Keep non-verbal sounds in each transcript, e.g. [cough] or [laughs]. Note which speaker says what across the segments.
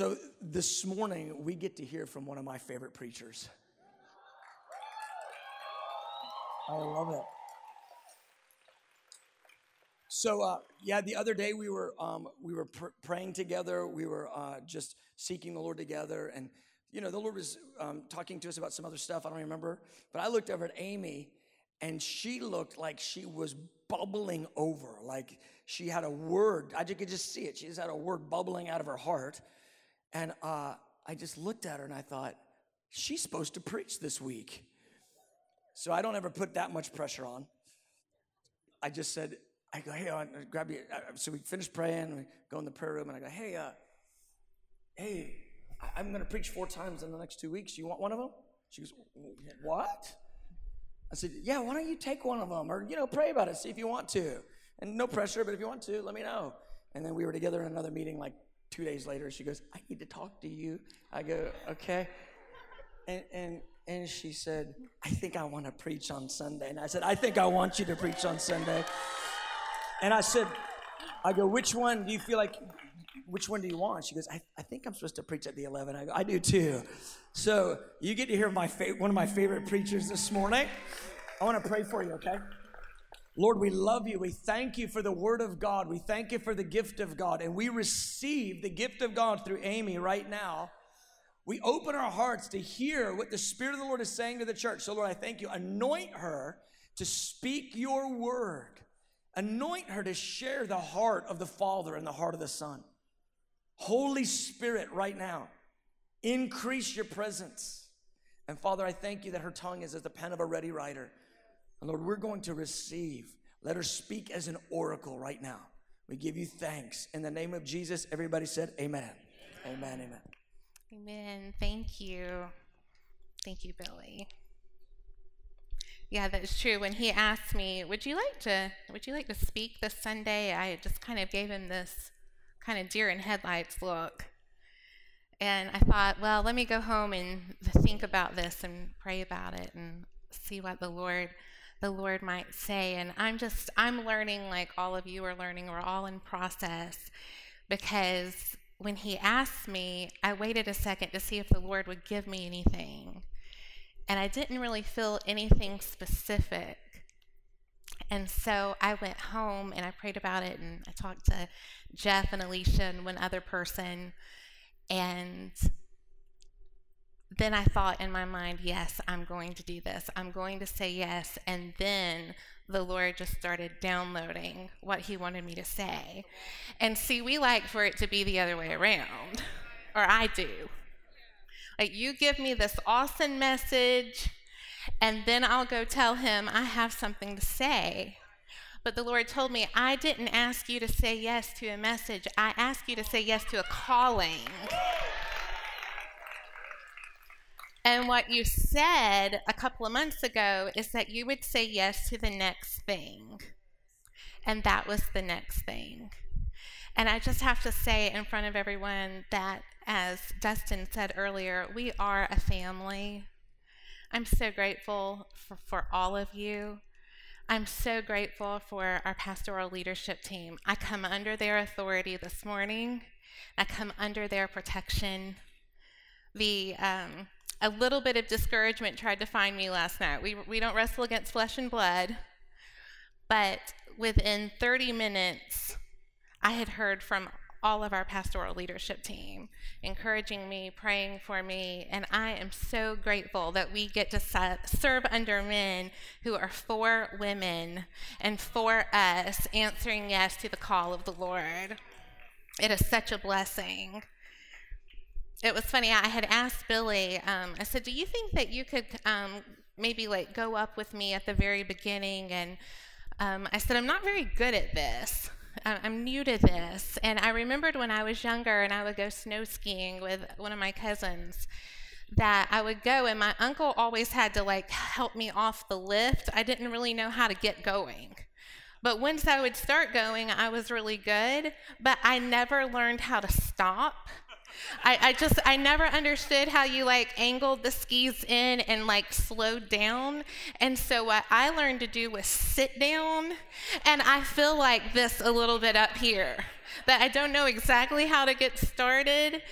Speaker 1: So this morning, we get to hear from one of my favorite preachers. I love it. So uh, yeah, the other day we were um, we were pr- praying together. We were uh, just seeking the Lord together, and you know the Lord was um, talking to us about some other stuff. I don't remember, but I looked over at Amy, and she looked like she was bubbling over, like she had a word. I could just see it. She just had a word bubbling out of her heart, and uh, I just looked at her and I thought, she's supposed to preach this week. So I don't ever put that much pressure on. I just said, I go, hey, I grab you. So we finish praying, we go in the prayer room, and I go, hey, uh, hey, I'm going to preach four times in the next two weeks. You want one of them? She goes, what? I said, yeah, why don't you take one of them or, you know, pray about it, see if you want to. And no pressure, but if you want to, let me know. And then we were together in another meeting like two days later. She goes, I need to talk to you. I go, okay. And, and, and she said, I think I want to preach on Sunday. And I said, I think I want you to preach on Sunday. And I said, I go, which one do you feel like, which one do you want? She goes, I, I think I'm supposed to preach at the 11. I go, I do too. So you get to hear my fa- one of my favorite preachers this morning. I want to pray for you, okay? Lord, we love you. We thank you for the word of God. We thank you for the gift of God. And we receive the gift of God through Amy right now. We open our hearts to hear what the Spirit of the Lord is saying to the church. So, Lord, I thank you. Anoint her to speak your word. Anoint her to share the heart of the Father and the heart of the Son. Holy Spirit, right now, increase your presence. And Father, I thank you that her tongue is as the pen of a ready writer. And Lord, we're going to receive. Let her speak as an oracle right now. We give you thanks. In the name of Jesus, everybody said, Amen. Amen. Amen.
Speaker 2: Amen. Thank you. Thank you, Billy. Yeah, that's true. When he asked me, "Would you like to would you like to speak this Sunday?" I just kind of gave him this kind of deer in headlights look. And I thought, well, let me go home and think about this and pray about it and see what the Lord the Lord might say. And I'm just I'm learning like all of you are learning. We're all in process because when he asked me, I waited a second to see if the Lord would give me anything and I didn't really feel anything specific. And so I went home and I prayed about it and I talked to Jeff and Alicia and one other person. And then I thought in my mind, yes, I'm going to do this. I'm going to say yes. And then the Lord just started downloading what He wanted me to say. And see, we like for it to be the other way around, or I do. Like, you give me this awesome message, and then I'll go tell him I have something to say. But the Lord told me, I didn't ask you to say yes to a message, I asked you to say yes to a calling. And what you said a couple of months ago is that you would say yes to the next thing. And that was the next thing. And I just have to say in front of everyone that as Dustin said earlier, we are a family. I'm so grateful for, for all of you. I'm so grateful for our pastoral leadership team. I come under their authority this morning. I come under their protection. The um, a little bit of discouragement tried to find me last night. We we don't wrestle against flesh and blood, but within 30 minutes, I had heard from all of our pastoral leadership team, encouraging me, praying for me, and I am so grateful that we get to serve under men who are for women and for us, answering yes to the call of the Lord. It is such a blessing. It was funny, I had asked Billy, um, I said, Do you think that you could um, maybe like go up with me at the very beginning? And um, I said, I'm not very good at this. I'm new to this. And I remembered when I was younger and I would go snow skiing with one of my cousins that I would go and my uncle always had to like help me off the lift. I didn't really know how to get going. But once I would start going, I was really good, but I never learned how to stop. I, I just I never understood how you like angled the skis in and like slowed down. And so what I learned to do was sit down and I feel like this a little bit up here. That I don't know exactly how to get started.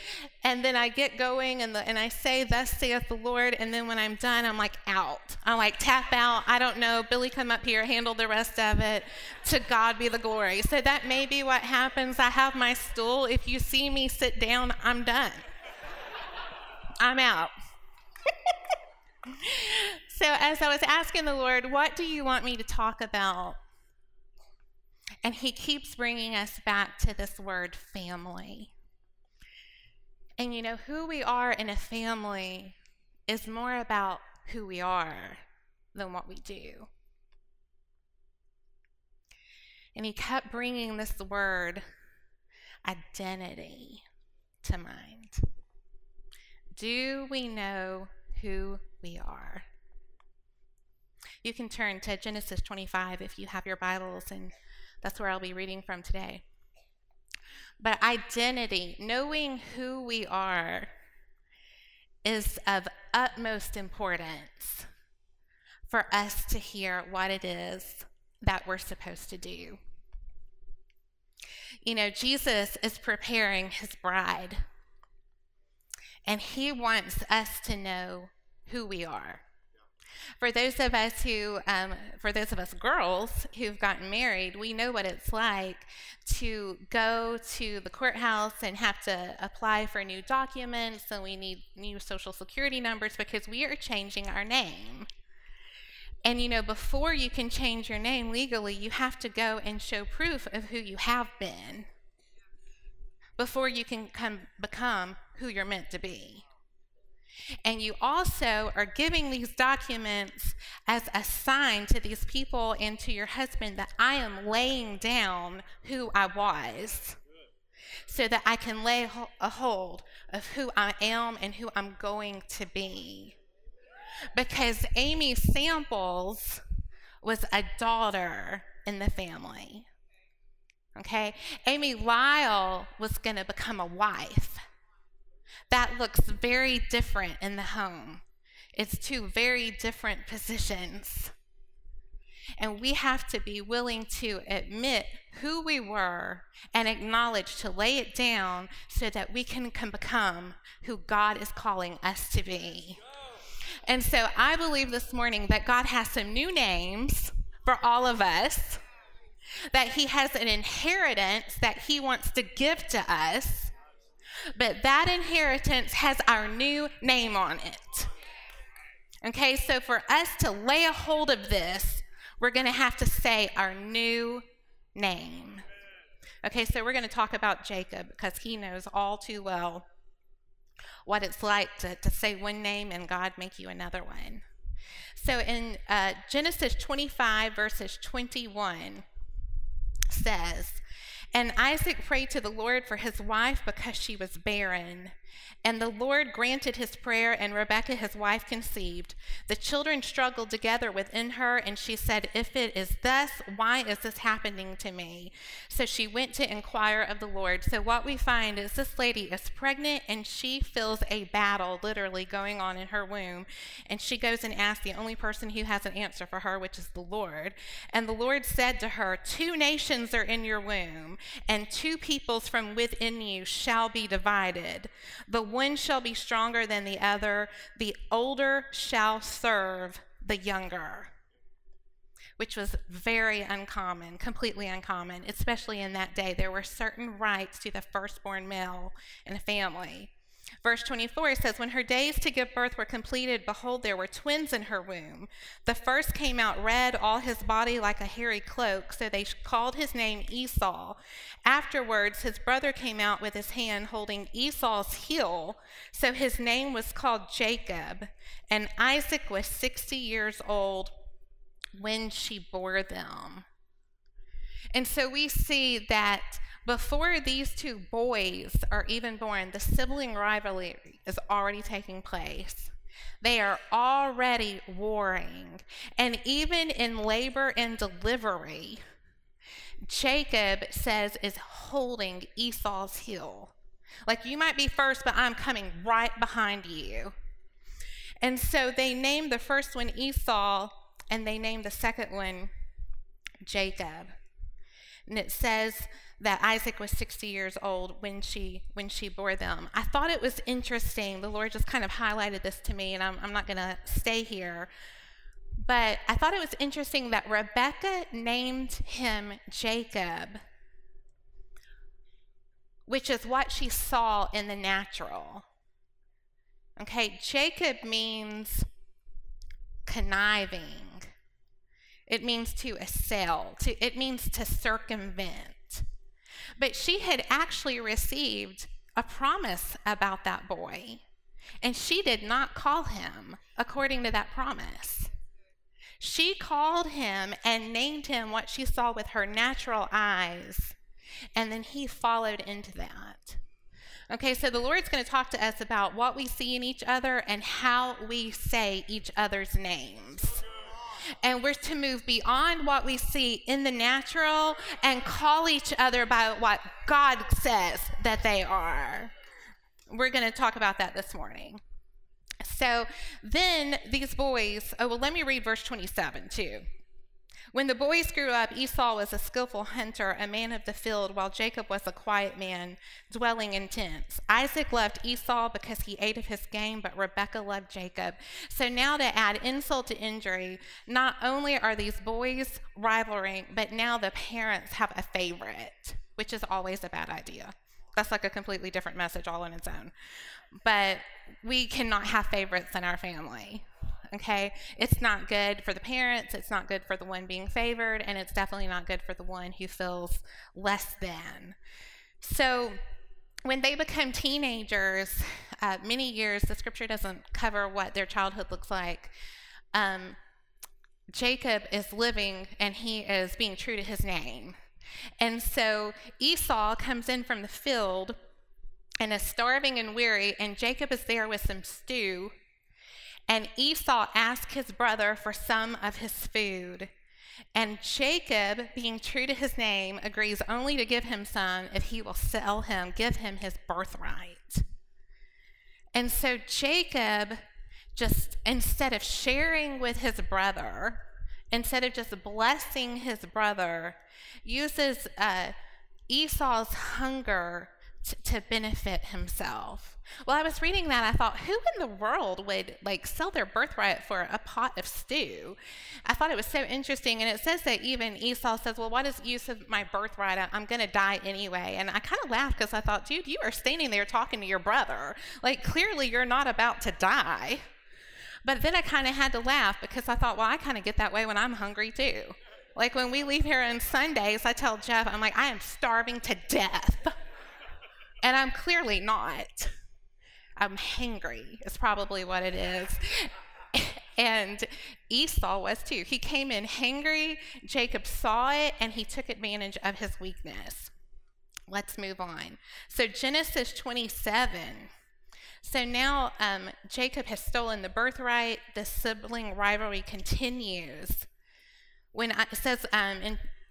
Speaker 2: And then I get going and, the, and I say, Thus saith the Lord. And then when I'm done, I'm like out. I like tap out. I don't know. Billy, come up here, handle the rest of it. To God be the glory. So that may be what happens. I have my stool. If you see me sit down, I'm done. I'm out. [laughs] so as I was asking the Lord, what do you want me to talk about? And he keeps bringing us back to this word family. And you know, who we are in a family is more about who we are than what we do. And he kept bringing this word identity to mind. Do we know who we are? You can turn to Genesis 25 if you have your Bibles and that's where I'll be reading from today. But identity, knowing who we are, is of utmost importance for us to hear what it is that we're supposed to do. You know, Jesus is preparing his bride, and he wants us to know who we are. For those of us who, um, for those of us girls who've gotten married, we know what it's like to go to the courthouse and have to apply for new documents, and we need new social security numbers because we are changing our name. And you know, before you can change your name legally, you have to go and show proof of who you have been before you can come become who you're meant to be. And you also are giving these documents as a sign to these people and to your husband that I am laying down who I was so that I can lay a hold of who I am and who I'm going to be. Because Amy Samples was a daughter in the family. Okay? Amy Lyle was going to become a wife that looks very different in the home. It's two very different positions. And we have to be willing to admit who we were and acknowledge to lay it down so that we can become who God is calling us to be. And so I believe this morning that God has some new names for all of us, that He has an inheritance that He wants to give to us but that inheritance has our new name on it. Okay, so for us to lay a hold of this, we're going to have to say our new name. Okay, so we're going to talk about Jacob because he knows all too well what it's like to, to say one name and God make you another one. So in uh, Genesis 25, verses 21, says, and Isaac prayed to the Lord for his wife because she was barren. And the Lord granted his prayer, and Rebekah, his wife, conceived. The children struggled together within her, and she said, If it is thus, why is this happening to me? So she went to inquire of the Lord. So what we find is this lady is pregnant, and she feels a battle literally going on in her womb. And she goes and asks the only person who has an answer for her, which is the Lord. And the Lord said to her, Two nations are in your womb, and two peoples from within you shall be divided. The one shall be stronger than the other, the older shall serve the younger. Which was very uncommon, completely uncommon, especially in that day. There were certain rights to the firstborn male in a family. Verse 24 says, When her days to give birth were completed, behold, there were twins in her womb. The first came out red, all his body like a hairy cloak, so they called his name Esau. Afterwards, his brother came out with his hand holding Esau's heel, so his name was called Jacob. And Isaac was 60 years old when she bore them. And so we see that before these two boys are even born, the sibling rivalry is already taking place. They are already warring. And even in labor and delivery, Jacob says is holding Esau's heel. Like you might be first, but I'm coming right behind you. And so they named the first one Esau, and they named the second one Jacob. And it says that Isaac was 60 years old when she when she bore them. I thought it was interesting. The Lord just kind of highlighted this to me, and I'm, I'm not going to stay here. But I thought it was interesting that Rebecca named him Jacob, which is what she saw in the natural. Okay, Jacob means conniving. It means to assail, to, it means to circumvent. But she had actually received a promise about that boy, and she did not call him according to that promise. She called him and named him what she saw with her natural eyes, and then he followed into that. Okay, so the Lord's going to talk to us about what we see in each other and how we say each other's names and we're to move beyond what we see in the natural and call each other by what God says that they are. We're going to talk about that this morning. So then these boys, oh, well, let me read verse 27 too. When the boys grew up, Esau was a skillful hunter, a man of the field, while Jacob was a quiet man, dwelling in tents. Isaac loved Esau because he ate of his game, but Rebekah loved Jacob. So now to add insult to injury, not only are these boys rivaling, but now the parents have a favorite, which is always a bad idea. That's like a completely different message all on its own. But we cannot have favorites in our family okay? It's not good for the parents, it's not good for the one being favored, and it's definitely not good for the one who feels less than. So, when they become teenagers, uh, many years, the scripture doesn't cover what their childhood looks like. Um, Jacob is living and he is being true to his name. And so Esau comes in from the field and is starving and weary, and Jacob is there with some stew and Esau asked his brother for some of his food. And Jacob, being true to his name, agrees only to give him some if he will sell him, give him his birthright. And so Jacob, just instead of sharing with his brother, instead of just blessing his brother, uses uh, Esau's hunger t- to benefit himself. Well, I was reading that. I thought, who in the world would like sell their birthright for a pot of stew? I thought it was so interesting. And it says that even Esau says, well, what is use of my birthright? I'm going to die anyway. And I kind of laughed because I thought, dude, you are standing there talking to your brother. Like, clearly you're not about to die. But then I kind of had to laugh because I thought, well, I kind of get that way when I'm hungry too. Like when we leave here on Sundays, I tell Jeff, I'm like, I am starving to death. And I'm clearly not. [laughs] I'm hangry, is probably what it is. [laughs] and Esau was too. He came in hangry. Jacob saw it and he took advantage of his weakness. Let's move on. So, Genesis 27. So now um, Jacob has stolen the birthright. The sibling rivalry continues. When I, it says um, in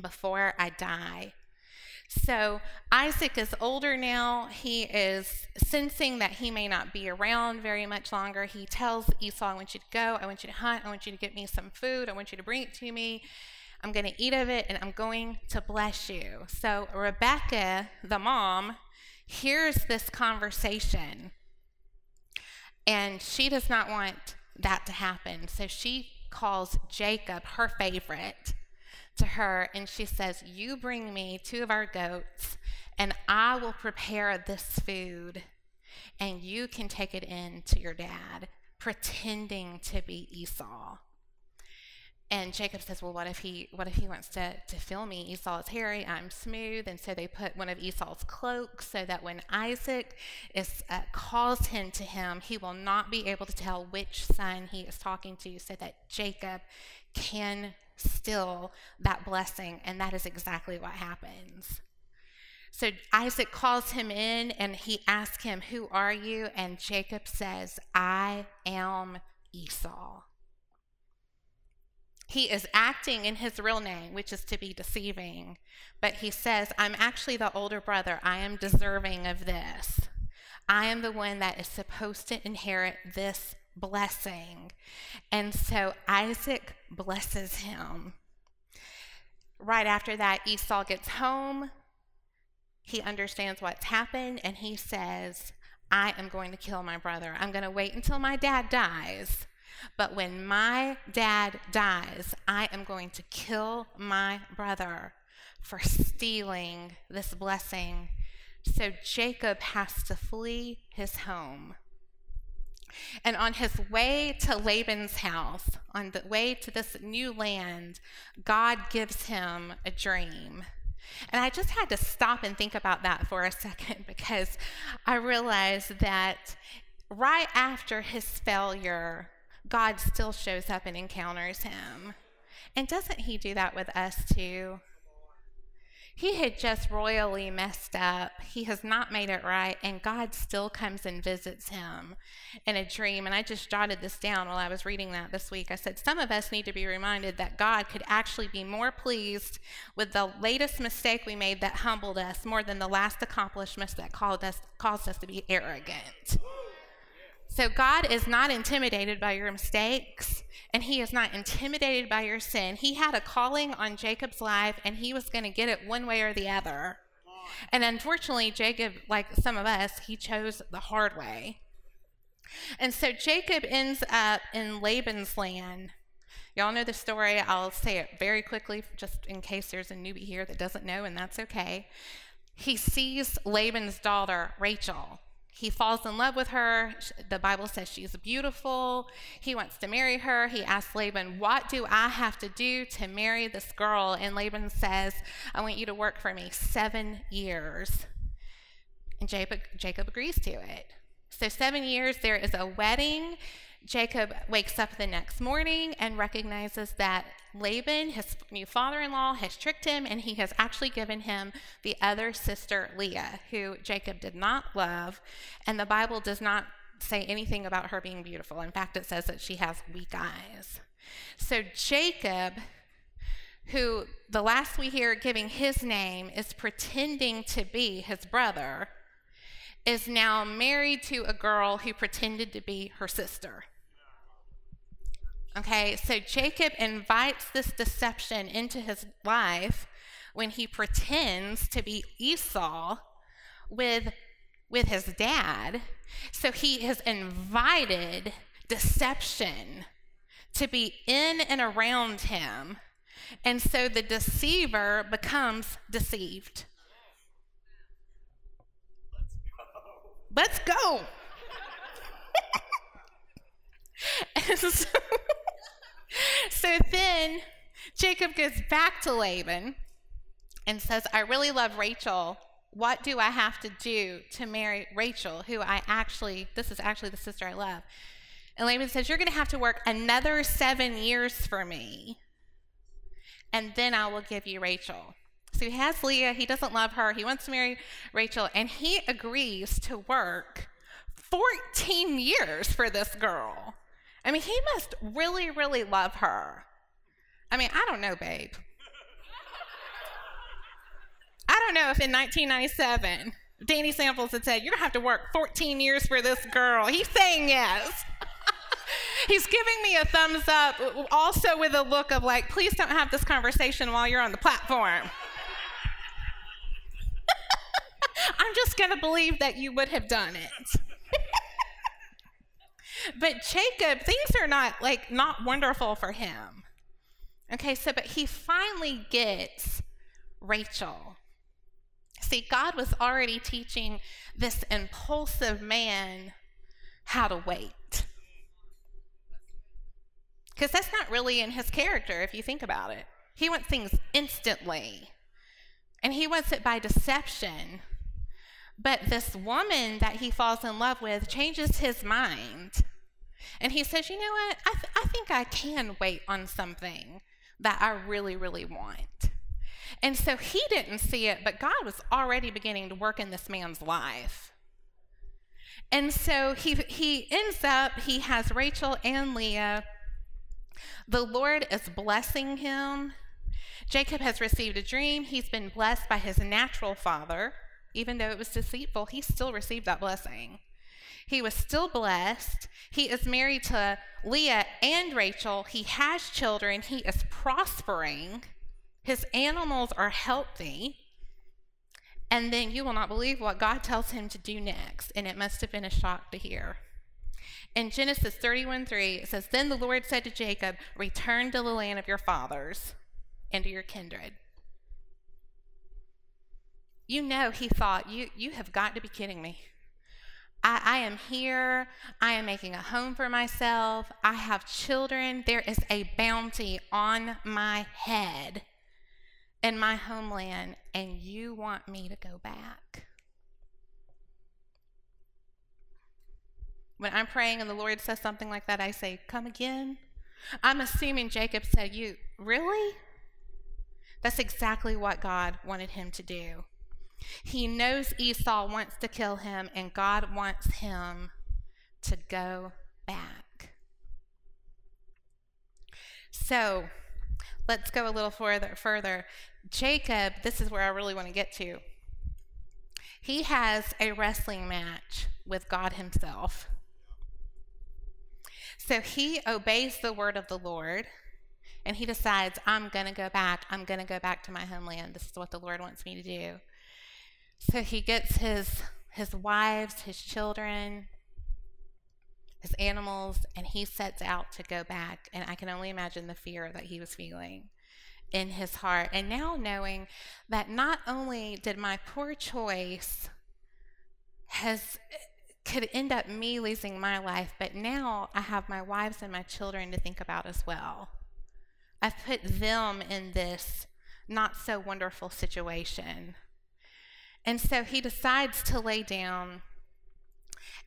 Speaker 2: before I die. So Isaac is older now. He is sensing that he may not be around very much longer. He tells Esau, I want you to go. I want you to hunt. I want you to get me some food. I want you to bring it to me. I'm going to eat of it and I'm going to bless you. So Rebecca, the mom, hears this conversation and she does not want that to happen. So she calls Jacob, her favorite, to her and she says, You bring me two of our goats, and I will prepare this food, and you can take it in to your dad, pretending to be Esau. And Jacob says, Well, what if he what if he wants to, to fill me? Esau is hairy, I'm smooth. And so they put one of Esau's cloaks so that when Isaac is uh, calls him to him, he will not be able to tell which son he is talking to, so that Jacob can still that blessing, and that is exactly what happens. So Isaac calls him in and he asks him, Who are you? And Jacob says, I am Esau. He is acting in his real name, which is to be deceiving, but he says, I'm actually the older brother. I am deserving of this. I am the one that is supposed to inherit this blessing. And so Isaac blesses him. Right after that, Esau gets home. He understands what's happened and he says, I am going to kill my brother. I'm going to wait until my dad dies. But when my dad dies, I am going to kill my brother for stealing this blessing. So Jacob has to flee his home. And on his way to Laban's house, on the way to this new land, God gives him a dream. And I just had to stop and think about that for a [laughs] second because I realized that right after his failure, God still shows up and encounters him. And doesn't he do that with us too? He had just royally messed up. He has not made it right, and God still comes and visits him in a dream. And I just jotted this down while I was reading that this week. I said, Some of us need to be reminded that God could actually be more pleased with the latest mistake we made that humbled us more than the last accomplishments that caused us, caused us to be arrogant. So God is not intimidated by your mistakes and he is not intimidated by your sin. He had a calling on Jacob's life and he was going to get it one way or the other. And unfortunately, Jacob, like some of us, he chose the hard way. And so Jacob ends up in Laban's land. Y'all know the story. I'll say it very quickly just in case there's a newbie here that doesn't know, and that's okay. He sees Laban's daughter, Rachel, he falls in love with her. The Bible says she's beautiful. He wants to marry her. He asks Laban, What do I have to do to marry this girl? And Laban says, I want you to work for me seven years. And Jacob, Jacob agrees to it. So, seven years, there is a wedding. Jacob wakes up the next morning and recognizes that Laban, his new father in law, has tricked him and he has actually given him the other sister, Leah, who Jacob did not love. And the Bible does not say anything about her being beautiful. In fact, it says that she has weak eyes. So Jacob, who the last we hear giving his name is pretending to be his brother, is now married to a girl who pretended to be her sister. Okay, so Jacob invites this deception into his life when he pretends to be Esau with, with his dad. So he has invited deception to be in and around him. And so the deceiver becomes deceived. Let's go. [laughs] Let's go. [laughs] so so then Jacob goes back to Laban and says, I really love Rachel. What do I have to do to marry Rachel, who I actually, this is actually the sister I love? And Laban says, You're going to have to work another seven years for me, and then I will give you Rachel. So he has Leah. He doesn't love her. He wants to marry Rachel, and he agrees to work 14 years for this girl. I mean, he must really, really love her. I mean, I don't know, babe. I don't know if in 1997, Danny Samples had said, You're to have to work 14 years for this girl. He's saying yes. [laughs] He's giving me a thumbs up, also with a look of like, Please don't have this conversation while you're on the platform. [laughs] I'm just to believe that you would have done it. [laughs] But Jacob, things are not like not wonderful for him. Okay, so but he finally gets Rachel. See, God was already teaching this impulsive man how to wait. Because that's not really in his character if you think about it. He wants things instantly, and he wants it by deception. But this woman that he falls in love with changes his mind. And he says, You know what? I, th- I think I can wait on something that I really, really want. And so he didn't see it, but God was already beginning to work in this man's life. And so he, he ends up, he has Rachel and Leah. The Lord is blessing him. Jacob has received a dream. He's been blessed by his natural father. Even though it was deceitful, he still received that blessing. He was still blessed. He is married to Leah and Rachel. He has children. He is prospering. His animals are healthy. And then you will not believe what God tells him to do next. And it must have been a shock to hear. In Genesis 31 3, it says, Then the Lord said to Jacob, Return to the land of your fathers and to your kindred. You know, he thought, You, you have got to be kidding me. I, I, am here. I am making a home for myself. I have children. There is a bounty on my head in my homeland, and you want me to go back. When I'm praying and the Lord says something like that, I say, Come again. I'm assuming Jacob said, You really? That's exactly what God wanted him to do. He knows Esau wants to kill him, and God wants him to go back. So let's go a little further. Further, Jacob. This is where I really want to get to. He has a wrestling match with God Himself. So he obeys the word of the Lord and he decides, I'm going to go back. I'm going to go back to my homeland. This is what the Lord wants me to do. So he gets his, his wives, his children, his animals, and he sets out to go back. And I can only imagine the fear that he was feeling in his heart. And now knowing that not only did my poor choice has could end up me losing my life, but now I have my wives and my children to think about as well. I've put them in this not so wonderful situation. And so he decides to lay down.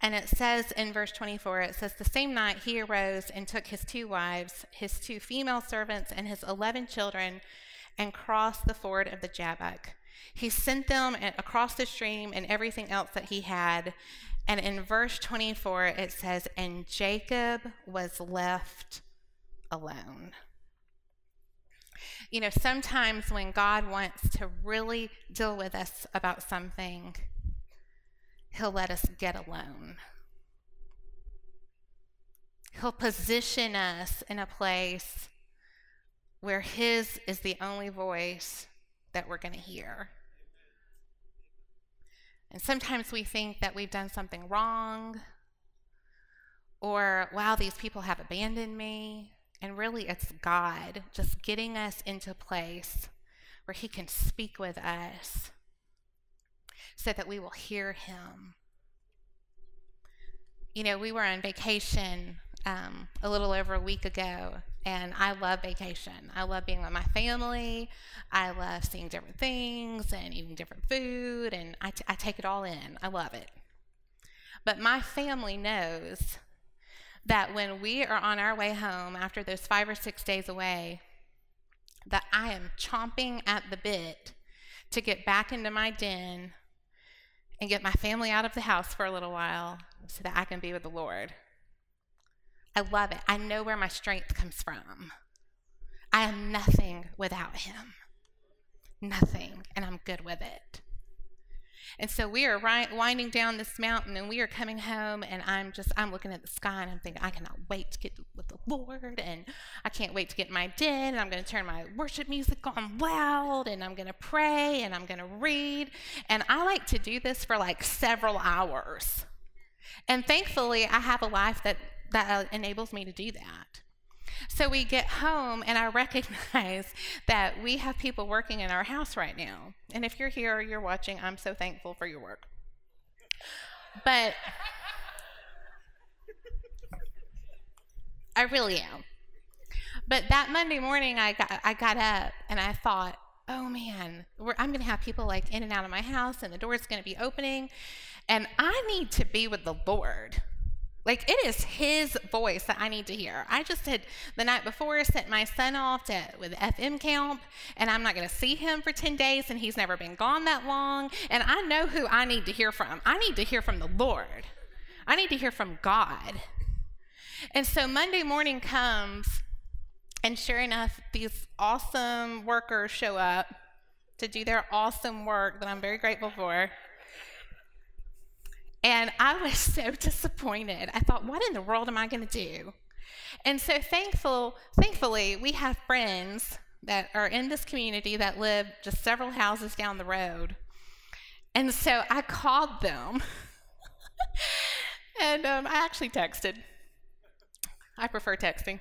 Speaker 2: And it says in verse 24, it says, The same night he arose and took his two wives, his two female servants, and his 11 children, and crossed the ford of the Jabbok. He sent them across the stream and everything else that he had. And in verse 24, it says, And Jacob was left alone. You know, sometimes when God wants to really deal with us about something, He'll let us get alone. He'll position us in a place where His is the only voice that we're going to hear. And sometimes we think that we've done something wrong, or wow, these people have abandoned me. And really, it's God just getting us into place where He can speak with us so that we will hear Him. You know, we were on vacation um, a little over a week ago, and I love vacation. I love being with my family. I love seeing different things and eating different food, and I, t- I take it all in. I love it. But my family knows that when we are on our way home after those five or six days away, that I am chomping at the bit to get back into my den and get my family out of the house for a little while so that I can be with the Lord. I love it. I know where my strength comes from. I am nothing without Him. Nothing. And I'm good with it. And so we are winding down this mountain and we are coming home and I'm just, I'm looking at the sky and I'm thinking, I cannot wait to get with the Lord and I can't wait to get in my den and I'm going to turn my worship music on loud and I'm going to pray and I'm going to read. And I like to do this for like several hours. And thankfully, I have a life that, that uh, enables me to do that. So we get home, and I recognize [laughs] that we have people working in our house right now. And if you're here or you're watching, I'm so thankful for your work. But I really am. But that Monday morning, I got, I got up and I thought, oh man, I'm going to have people like in and out of my house, and the door's going to be opening, and I need to be with the Lord. Like it is his voice that I need to hear. I just had the night before sent my son off to with FM camp, and I'm not going to see him for 10 days, and he's never been gone that long. And I know who I need to hear from. I need to hear from the Lord. I need to hear from God. And so Monday morning comes, and sure enough, these awesome workers show up to do their awesome work that I'm very grateful for. And I was [laughs] so disappointed. I thought, what in the world am I going to do? And so thankful, thankfully, we have friends that are in this community that live just several houses down the road. And so I called them. [laughs] and um, I actually texted. I prefer texting.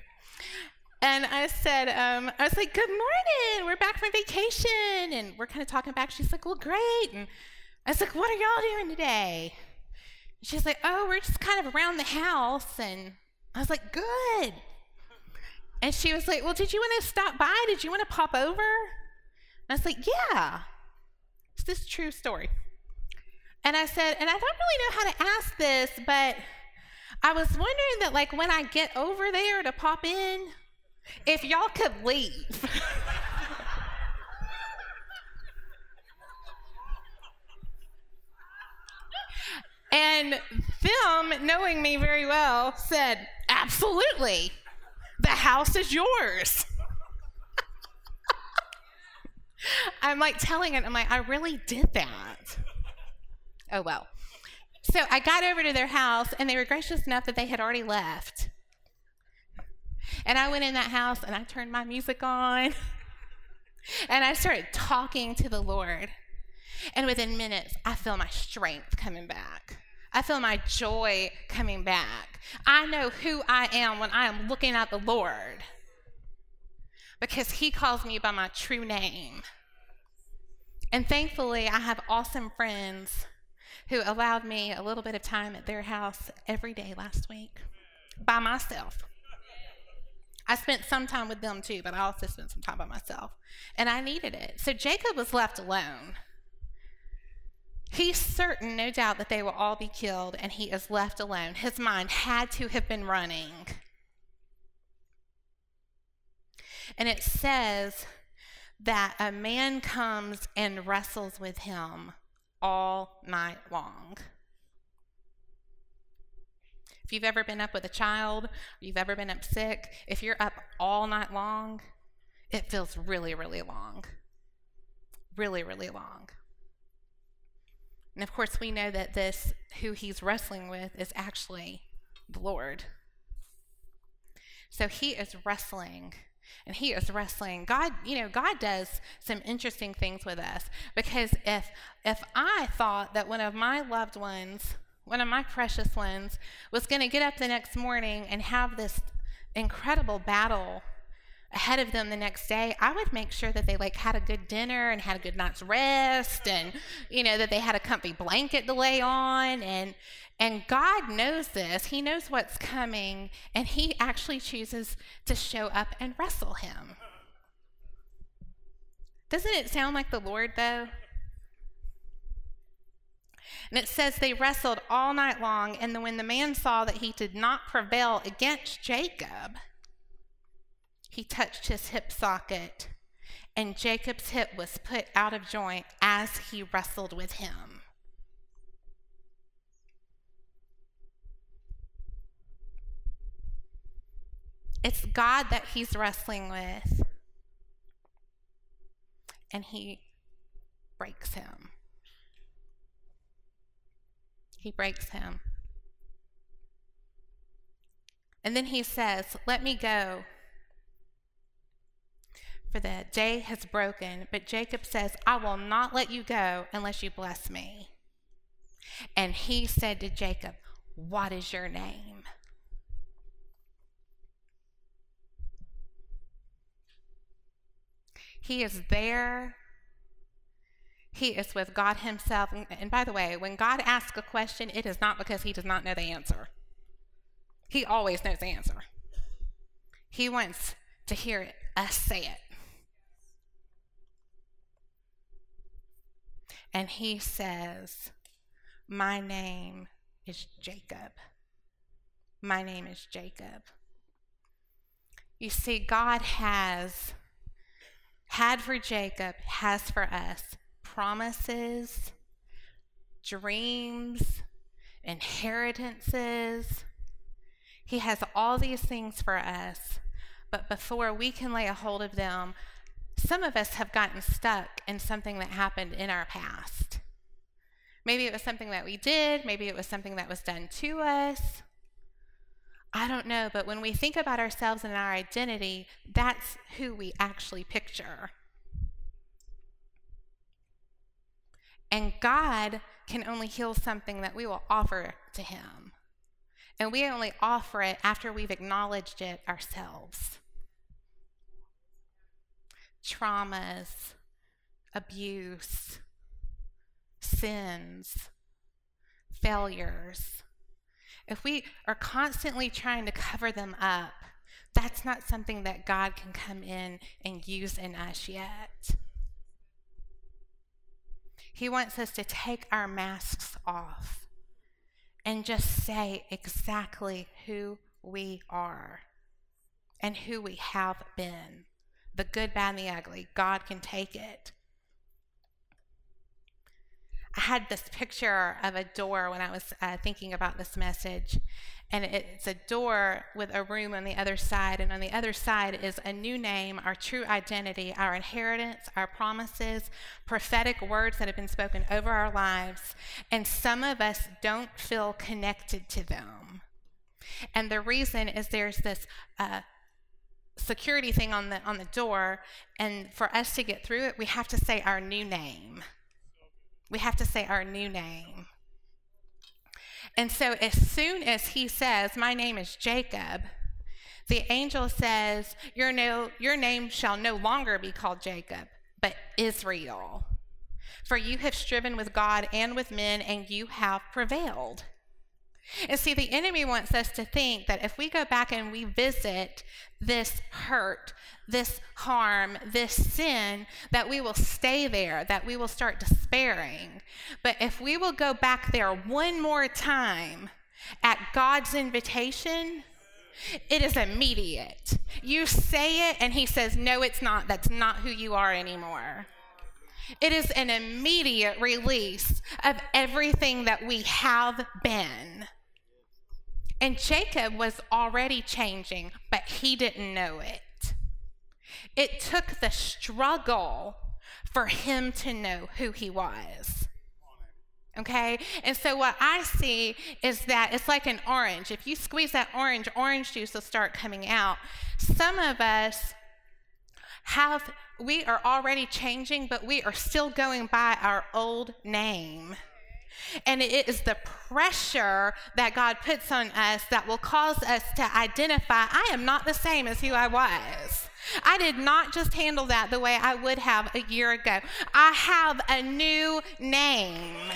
Speaker 2: And I said, um, I was like, good morning. We're back from vacation. And we're kind of talking back. She's like, well, great. And I was like, what are y'all doing today? She's like, oh, we're just kind of around the house. And I was like, good. And she was like, well, did you want to stop by? Did you want to pop over? And I was like, yeah. It's this true story. And I said, and I don't really know how to ask this, but I was wondering that, like, when I get over there to pop in, if y'all could leave. [laughs] And them, knowing me very well, said, Absolutely. The house is yours. [laughs] I'm like telling it, I'm like, I really did that. Oh, well. So I got over to their house, and they were gracious enough that they had already left. And I went in that house and I turned my music on [laughs] and I started talking to the Lord. And within minutes, I feel my strength coming back. I feel my joy coming back. I know who I am when I am looking at the Lord because He calls me by my true name. And thankfully, I have awesome friends who allowed me a little bit of time at their house every day last week by myself. I spent some time with them too, but I also spent some time by myself. And I needed it. So Jacob was left alone. He's certain, no doubt, that they will all be killed, and he is left alone. His mind had to have been running. And it says that a man comes and wrestles with him all night long. If you've ever been up with a child, you've ever been up sick, if you're up all night long, it feels really, really long. Really, really long. And of course, we know that this, who he's wrestling with, is actually the Lord. So he is wrestling and he is wrestling god you know god does some interesting things with us because if if i thought that one of my loved ones one of my precious ones was going to get up the next morning and have this incredible battle ahead of them the next day, I would make sure that they like had a good dinner and had a good night's rest and you know that they had a comfy blanket to lay on and and God knows this. He knows what's coming and he actually chooses to show up and wrestle him. Doesn't it sound like the Lord though? And it says they wrestled all night long, and when the man saw that he did not prevail against Jacob, he touched his hip socket, and Jacob's hip was put out of joint as he wrestled with him. It's God that he's wrestling with, and he breaks him. He breaks him. And then he says, Let me go for the day has broken. But Jacob says, I will not let you go unless you bless me. And he said to Jacob, What is your name? He is there. He is with God Himself. And by the way, when God asks a question, it is not because He does not know the answer. He always knows the answer. He wants to hear it, us say it. And he says, My name is Jacob. My name is Jacob. You see, God has had for Jacob, has for us promises, dreams, inheritances. He has all these things for us, but before we can lay a hold of them, some of us have gotten stuck in something that happened in our past. Maybe it was something that we did, maybe it was something that was done to us. I don't know, but when we think about ourselves and our identity, that's who we actually picture. And God can only heal something that we will offer to Him. And we only offer it after we've acknowledged it ourselves. Traumas, abuse, sins, failures. If we are constantly trying to cover them up, that's not something that God can come in and use in us yet. He wants us to take our masks off and just say exactly who we are and who we have been the good, bad, and the ugly. God can take it. I had this picture of a door when I was uh, thinking about this message, and it's a door with a room on the other side, and on the other side is a new name, our true identity, our inheritance, our promises, prophetic words that have been spoken over our lives, and some of us don't feel connected to them. And the reason is there's this uh, security thing on the on the door, and for us to get through it, we have to say our new name. We have to say our new name. And so, as soon as he says, My name is Jacob, the angel says, Your, no, your name shall no longer be called Jacob, but Israel. For you have striven with God and with men, and you have prevailed. And see, the enemy wants us to think that if we go back and we visit this hurt, this harm, this sin, that we will stay there, that we will start despairing. But if we will go back there one more time at God's invitation, it is immediate. You say it, and He says, No, it's not. That's not who you are anymore. It is an immediate release of everything that we have been. And Jacob was already changing, but he didn't know it. It took the struggle for him to know who he was. Okay? And so what I see is that it's like an orange. If you squeeze that orange, orange juice will start coming out. Some of us have, we are already changing, but we are still going by our old name. And it is the pressure that God puts on us that will cause us to identify I am not the same as who I was. I did not just handle that the way I would have a year ago. I have a new name.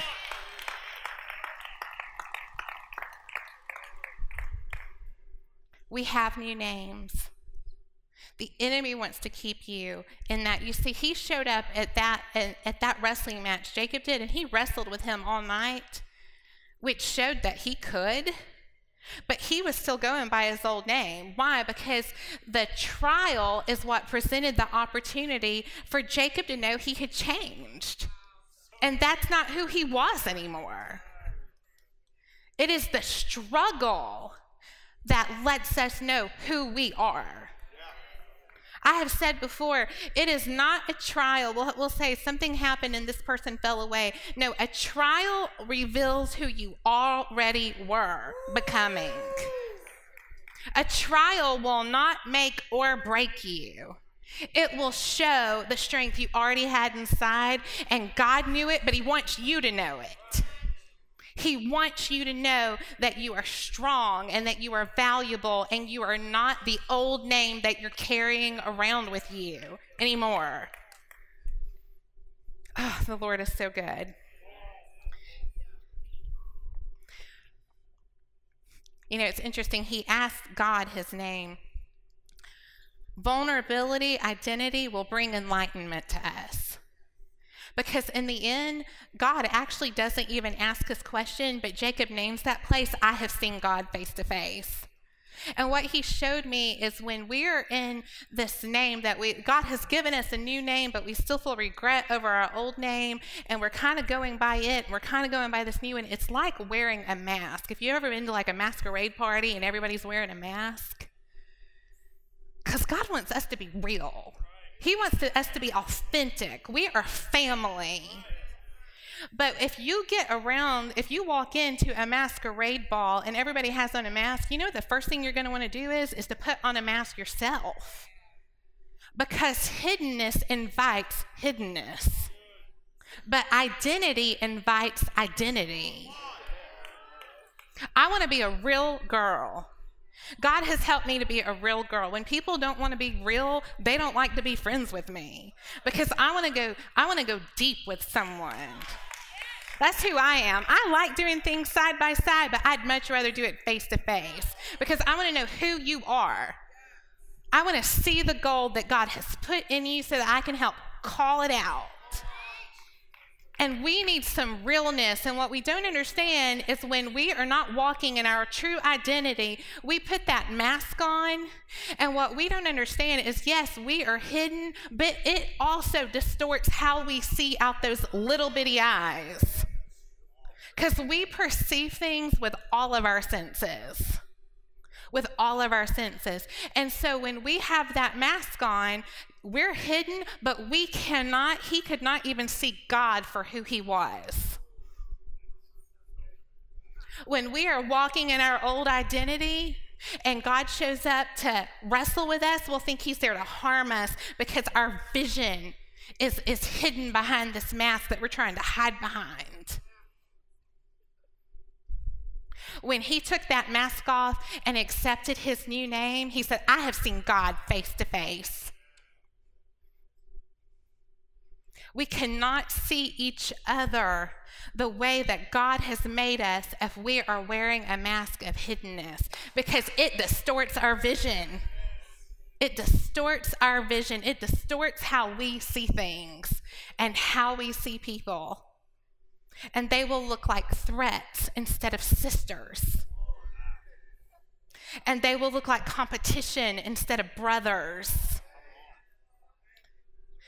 Speaker 2: We have new names. The enemy wants to keep you in that. You see, he showed up at that at, that wrestling match. Jacob did, and he wrestled with him all night, which showed that he could. But he was still going by his old name. Why? Because the trial is what presented the opportunity for Jacob to know he had changed. And that's not who he was anymore. It is the struggle that lets us know who we are. I have said before, it is not a trial. We'll, we'll say something happened and this person fell away. No, a trial reveals who you already were becoming. A trial will not make or break you. It will show the strength you already had inside, and God knew it, but He wants you to know it. He wants you to know that you are strong and that you are valuable and you are not the old name that you're carrying around with you anymore. Oh, the Lord is so good. You know, it's interesting. He asked God his name. Vulnerability, identity will bring enlightenment to us. Because in the end, God actually doesn't even ask us question, but Jacob names that place, I have seen God face to face. And what he showed me is when we're in this name that we God has given us a new name, but we still feel regret over our old name, and we're kind of going by it, we're kind of going by this new one. It's like wearing a mask. If you've ever been to like a masquerade party and everybody's wearing a mask, because God wants us to be real. He wants to, us to be authentic. We are family. But if you get around, if you walk into a masquerade ball and everybody has on a mask, you know the first thing you're going to want to do is is to put on a mask yourself. Because hiddenness invites hiddenness. But identity invites identity. I want to be a real girl. God has helped me to be a real girl. When people don't want to be real, they don't like to be friends with me because I want to go I want to go deep with someone. That's who I am. I like doing things side by side, but I'd much rather do it face to face because I want to know who you are. I want to see the gold that God has put in you so that I can help call it out. And we need some realness. And what we don't understand is when we are not walking in our true identity, we put that mask on. And what we don't understand is yes, we are hidden, but it also distorts how we see out those little bitty eyes. Because we perceive things with all of our senses. With all of our senses. And so when we have that mask on, we're hidden, but we cannot, he could not even see God for who he was. When we are walking in our old identity, and God shows up to wrestle with us, we'll think He's there to harm us because our vision is, is hidden behind this mask that we're trying to hide behind when he took that mask off and accepted his new name, he said, I have seen God face to face. We cannot see each other the way that God has made us if we are wearing a mask of hiddenness because it distorts our vision. It distorts our vision. It distorts how we see things and how we see people and they will look like threats instead of sisters. And they will look like competition instead of brothers.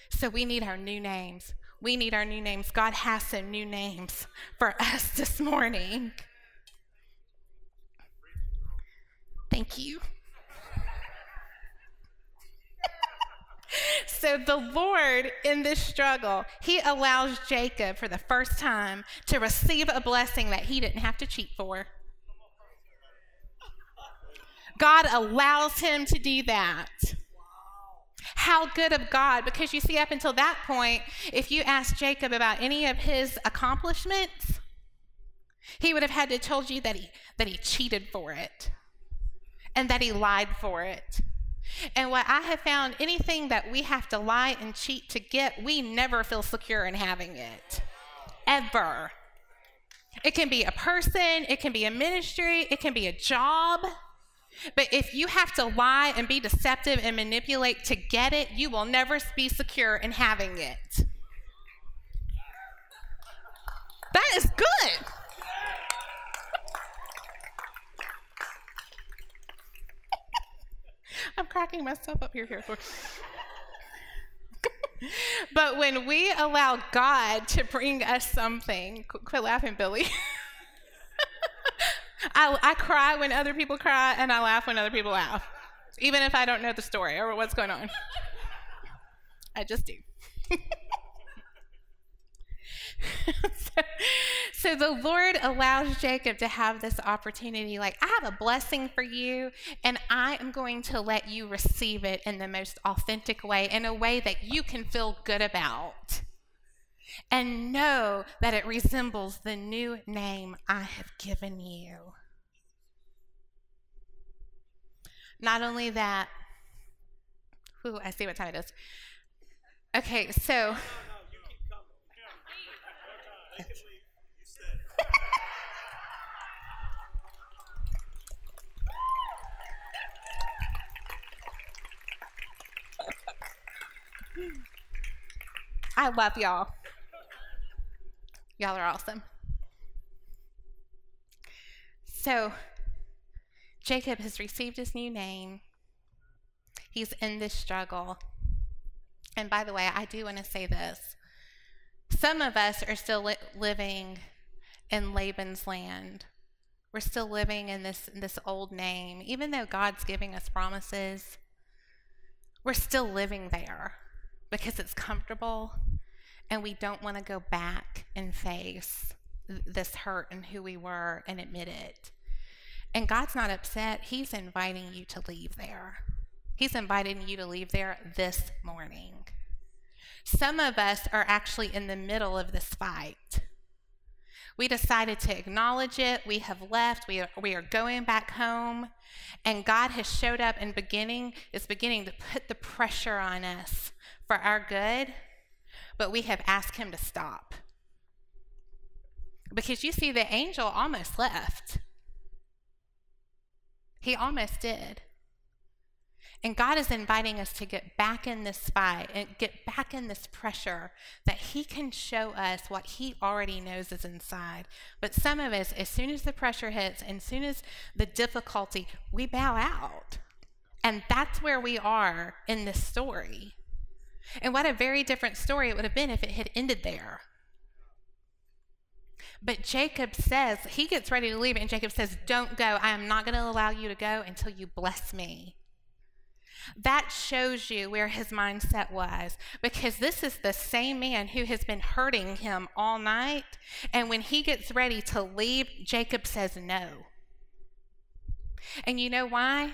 Speaker 2: So we need our new names. We need our new names. God has some new names for [laughs] us this morning. Thank you. So the Lord, in this struggle, He allows Jacob for the first time to receive a blessing that he didn't have to cheat for. God allows him to do that. How good of God, because you see, up until that point, if you asked Jacob about any of his accomplishments, he would have had to told you that he that he cheated for it and that he lied for it and what I have found, anything that we have to lie and cheat to get, we never feel secure in having it. Ever. It can be a person, it can be a ministry, it can be a job. But if you have to lie and be deceptive and manipulate to get it, you will never be secure in having it. That is good. I'm cracking myself up here. Here, but when we allow God to bring us something, quit laughing, Billy. [laughs] I, I cry when other people cry, and I laugh when other people laugh, even if I don't know the story or what's going on. [laughs] I just do. [laughs] [laughs] so, so the Lord allows Jacob to have this opportunity like, I have a blessing for you, and I am going to let you receive it in the most authentic way, in a way that you can feel good about. And know that it resembles the new name I have given you. Not only that, ooh, I see what time it is. Okay, so. I love y'all. Y'all are awesome. So, Jacob has received his new name. He's in this struggle. And by the way, I do want to say this. Some of us are still li- living in Laban's land. We're still living in this, this old name. Even though God's giving us promises, we're still living there because it's comfortable and we don't want to go back and face this hurt and who we were and admit it. And God's not upset. He's inviting you to leave there. He's inviting you to leave there this morning. Some of us are actually in the middle of this fight. We decided to acknowledge it. We have left. We are, we are going back home. And God has showed up and beginning is beginning to put the pressure on us for our good, but we have asked him to stop. Because you see, the angel almost left. He almost did. And God is inviting us to get back in this fight eh, and get back in this pressure that He can show us what He already knows is inside. But some of us, as soon as the pressure hits, and as soon as the difficulty, we bow out. And that's where we are in this story. And what a very different story it would have been if it had ended there. But Jacob says, he gets ready to leave, and Jacob says, Don't go. I am not going to allow you to go until you bless me. That shows you where his mindset was because this is the same man who has been hurting him all night. And when he gets ready to leave, Jacob says no. And you know why?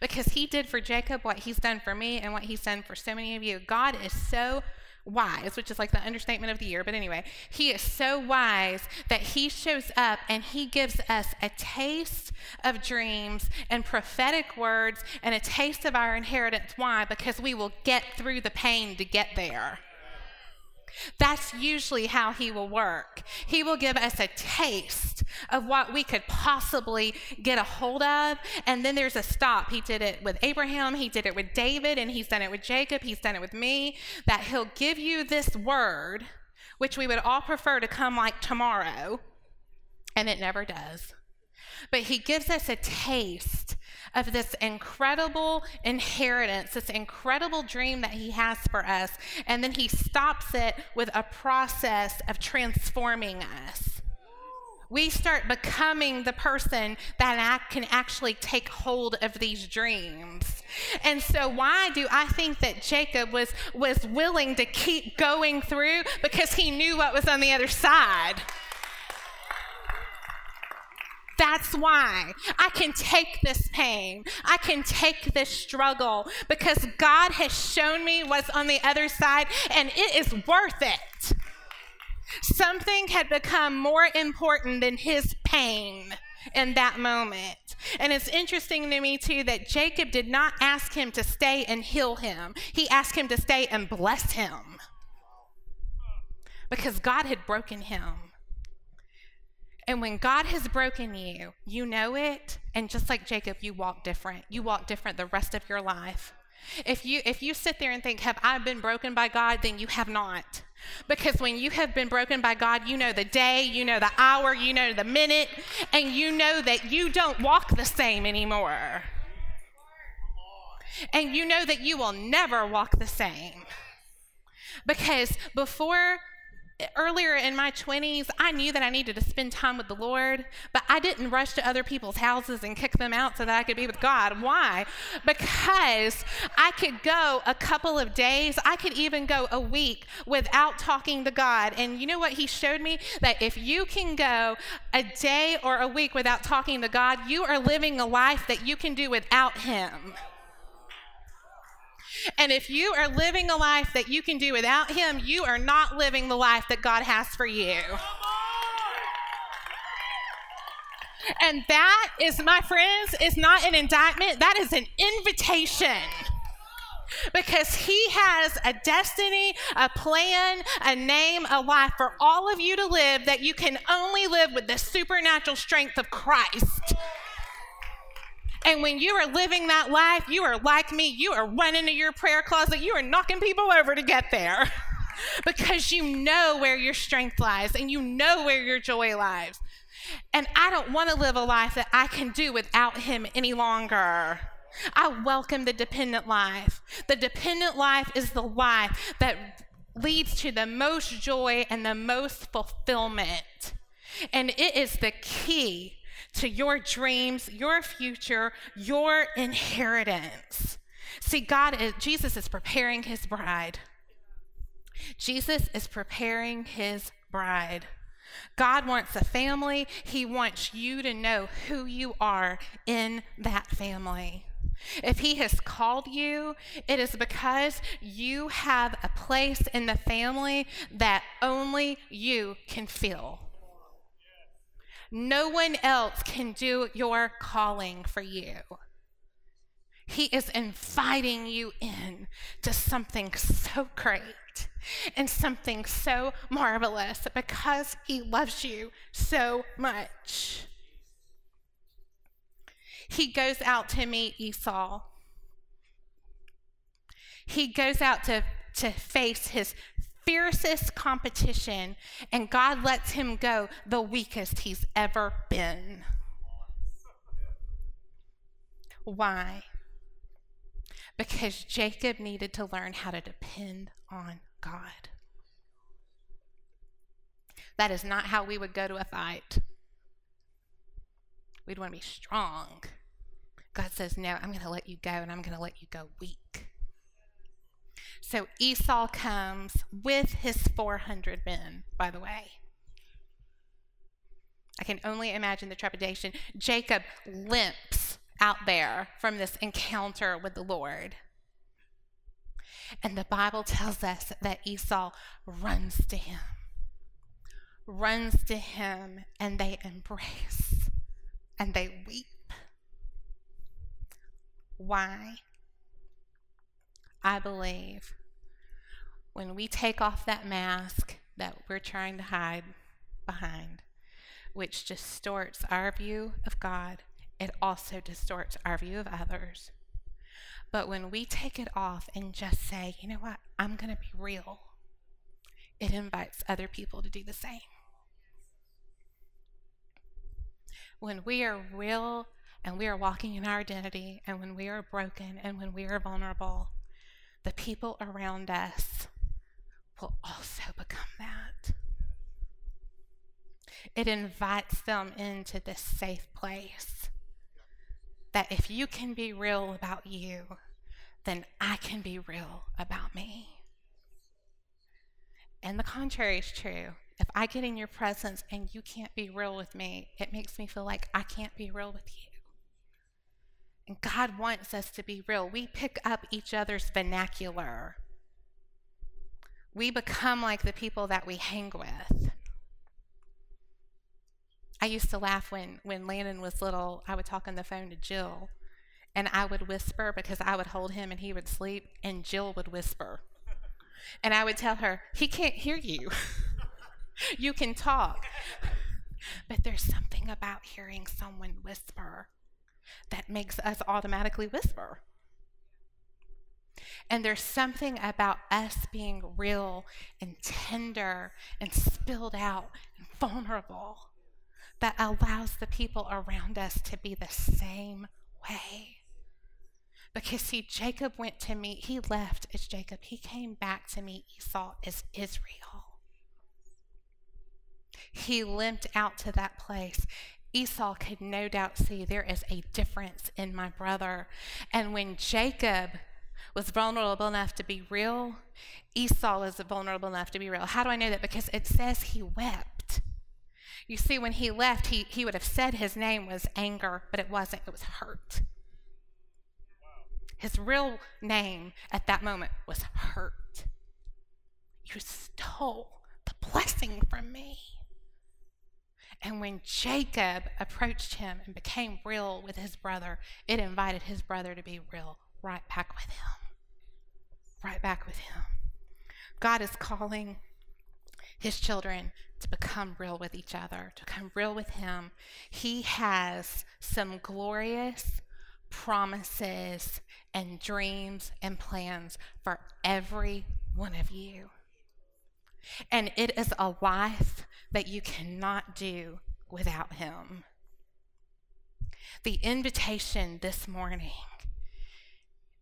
Speaker 2: Because he did for Jacob what he's done for me and what he's done for so many of you. God is so wise, which is like the understatement of the year. But anyway, he is so wise that he shows up and he gives us a taste of dreams and prophetic words and a taste of our inheritance. Why? Because we will get through the pain to get there. That's usually how he will work. He will give us a taste of what we could possibly get a hold of, and then there's a stop. He did it with Abraham, he did it with David, and he's done it with Jacob, he's done it with me. That he'll give you this word, which we would all prefer to come like tomorrow, and it never does. But he gives us a taste of this incredible inheritance, this incredible dream that He has for us. And then He stops it with a process of transforming us. We start becoming the person that can actually take hold of these dreams. And so why do I think that Jacob was was willing to keep going through because he knew what was on the other side. That's why I can take this pain. I can take this struggle because God has shown me what's on the other side and it is worth it. Something had become more important than his pain in that moment. And it's interesting to me, too, that Jacob did not ask him to stay and heal him, he asked him to stay and bless him because God had broken him. And when God has broken you, you know it, and just like Jacob, you walk different. You walk different the rest of your life. If you if you sit there and think, "Have I been broken by God?" then you have not. Because when you have been broken by God, you know the day, you know the hour, you know the minute, and you know that you don't walk the same anymore. And you know that you will never walk the same. Because before earlier in my 20s, I knew that I needed to spend time with the Lord, but I didn't rush to other people's houses and kick them out so that I could be with God. Why? Because I could go a couple of days, I could even go a week without talking to God. And you know what He showed me? That if you can go a day or a week without talking to God, you are living a life that you can do without Him. And if you are living a life that you can do without Him, you are not living the life that God has for you. And that is, my friends, is not an indictment, that is an invitation. Because he has a destiny, a plan, a name, a life for all of you to live that you can only live with the supernatural strength of Christ. And when you are living that life, you are like me. You are running to your prayer closet. You are knocking people over to get there. [laughs] because you know where your strength lies and you know where your joy lies. And I don't want to live a life that I can do without Him any longer. I welcome the dependent life. The dependent life is the life that leads to the most joy and the most fulfillment. And it is the key to your dreams, your future, your inheritance. See, God is, Jesus is preparing his bride. Jesus is preparing his bride. God wants a family. He wants you to know who you are in that family. If He has called you, it is because you have a place in the family that only you can fill. No one else can do your calling for you. He is inviting you in to something so great and something so marvelous because He loves you so much he goes out to meet Esau. He goes out to, to face his fiercest competition, and God lets him go the weakest he's ever been. Why? Because Jacob needed to learn how to depend on God. That is not how we would go to a fight. We'd want to be strong. God says, No, I'm going to let you go, and I'm going to let you go weak. So Esau comes with his 400 men, by the way. I can only imagine the trepidation. Jacob limps out there from this encounter with the Lord. And the Bible tells us that Esau runs to him, runs to him, and they embrace and they weep. Why? I believe when we take off that mask that we're trying to hide behind, which distorts our view of God, it also distorts our view of others. But when we take it off and just say, you know what, I'm going to be real, it invites other people to do the same. When we are real and we are walking in our identity, and when we are broken and when we are vulnerable, the people around us will also become that. It invites them into this safe place that if you can be real about you, then I can be real about me. And the contrary is true. If I get in your presence and you can't be real with me, it makes me feel like I can't be real with you. And God wants us to be real. We pick up each other's vernacular. We become like the people that we hang with. I used to laugh when, when Landon was little. I would talk on the phone to Jill, and I would whisper because I would hold him and he would sleep, and Jill would whisper. And I would tell her, He can't hear you. [laughs] you can talk. But there's something about hearing someone whisper that makes us automatically whisper. And there's something about us being real and tender and spilled out and vulnerable that allows the people around us to be the same way. Because, see, Jacob went to meet, he left as Jacob. He came back to meet Esau as Israel. He limped out to that place Esau could no doubt see there is a difference in my brother. And when Jacob was vulnerable enough to be real, Esau was vulnerable enough to be real. How do I know that? Because it says he wept. You see, when he left, he, he would have said his name was anger, but it wasn't, it was hurt. His real name at that moment was hurt. You stole the blessing from me. And when Jacob approached him and became real with his brother, it invited his brother to be real right back with him. Right back with him. God is calling his children to become real with each other, to become real with him. He has some glorious promises and dreams and plans for every one of you. And it is a life that you cannot do without Him. The invitation this morning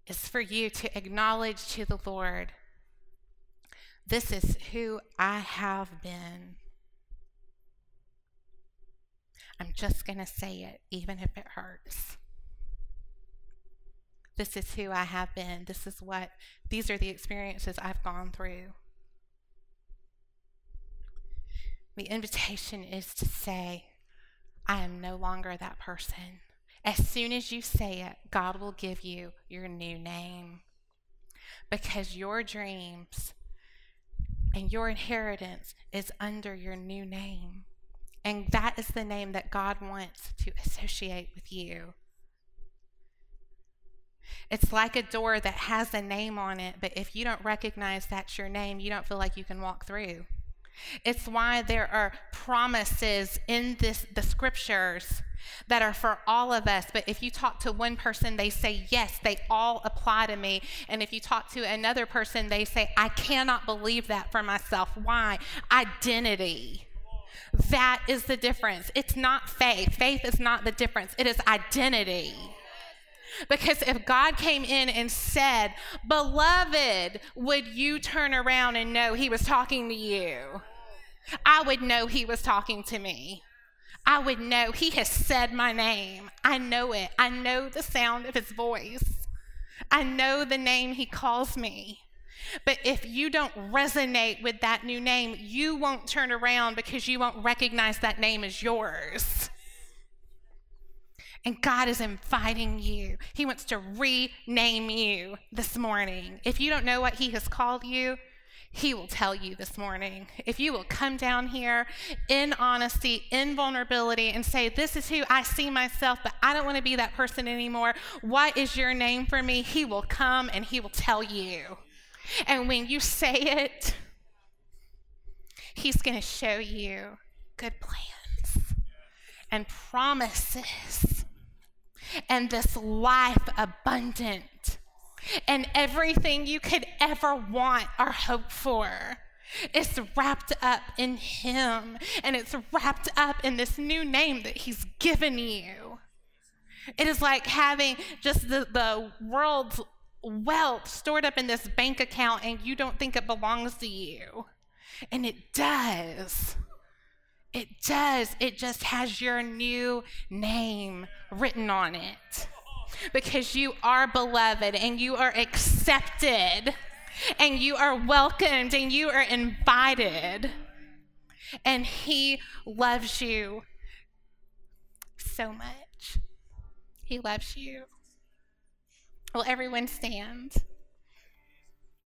Speaker 2: is for you to acknowledge to the Lord this is who I have been. I'm just going to say it, even if it hurts. This is who I have been. This is what, these are the experiences I've gone through. The invitation is to say, I am no longer that person. As soon as you say it, God will give you your new name. Because your dreams and your inheritance is under your new name. And that is the name that God wants to associate with you. It's like a door that has a name on it, but if you don't recognize that's your name, you don't feel like you can walk through. It's why there are promises in this the scriptures that are for all of us. But if you talk to one person, they say, Yes, they all apply to me. And if you talk to another person, they say, I cannot believe that for myself. Why? Identity. That is the difference. It's not faith. Faith is not the difference, it is identity. Because if God came in and said, Beloved, would you turn around and know he was talking to you? I would know he was talking to me. I would know he has said my name. I know it. I know the sound of his voice. I know the name he calls me. But if you don't resonate with that new name, you won't turn around because you won't recognize that name as yours. And God is inviting you. He wants to rename you this morning. If you don't know what He has called you, He will tell you this morning. If you will come down here in honesty, in vulnerability, and say, This is who I see myself, but I don't want to be that person anymore. What is your name for me? He will come and He will tell you. And when you say it, He's going to show you good plans and promises and this life abundant and everything you could ever want or hope for. It's wrapped up in Him, and it's wrapped up in this new name that He's given you. It is like having just the, the world's wealth stored up in this bank account, and you don't think it belongs to you. And it does. It does. It just has your new name written on it. Because you are beloved and you are accepted and you are welcomed and you are invited. And He loves you so much. He loves you. Will everyone stand?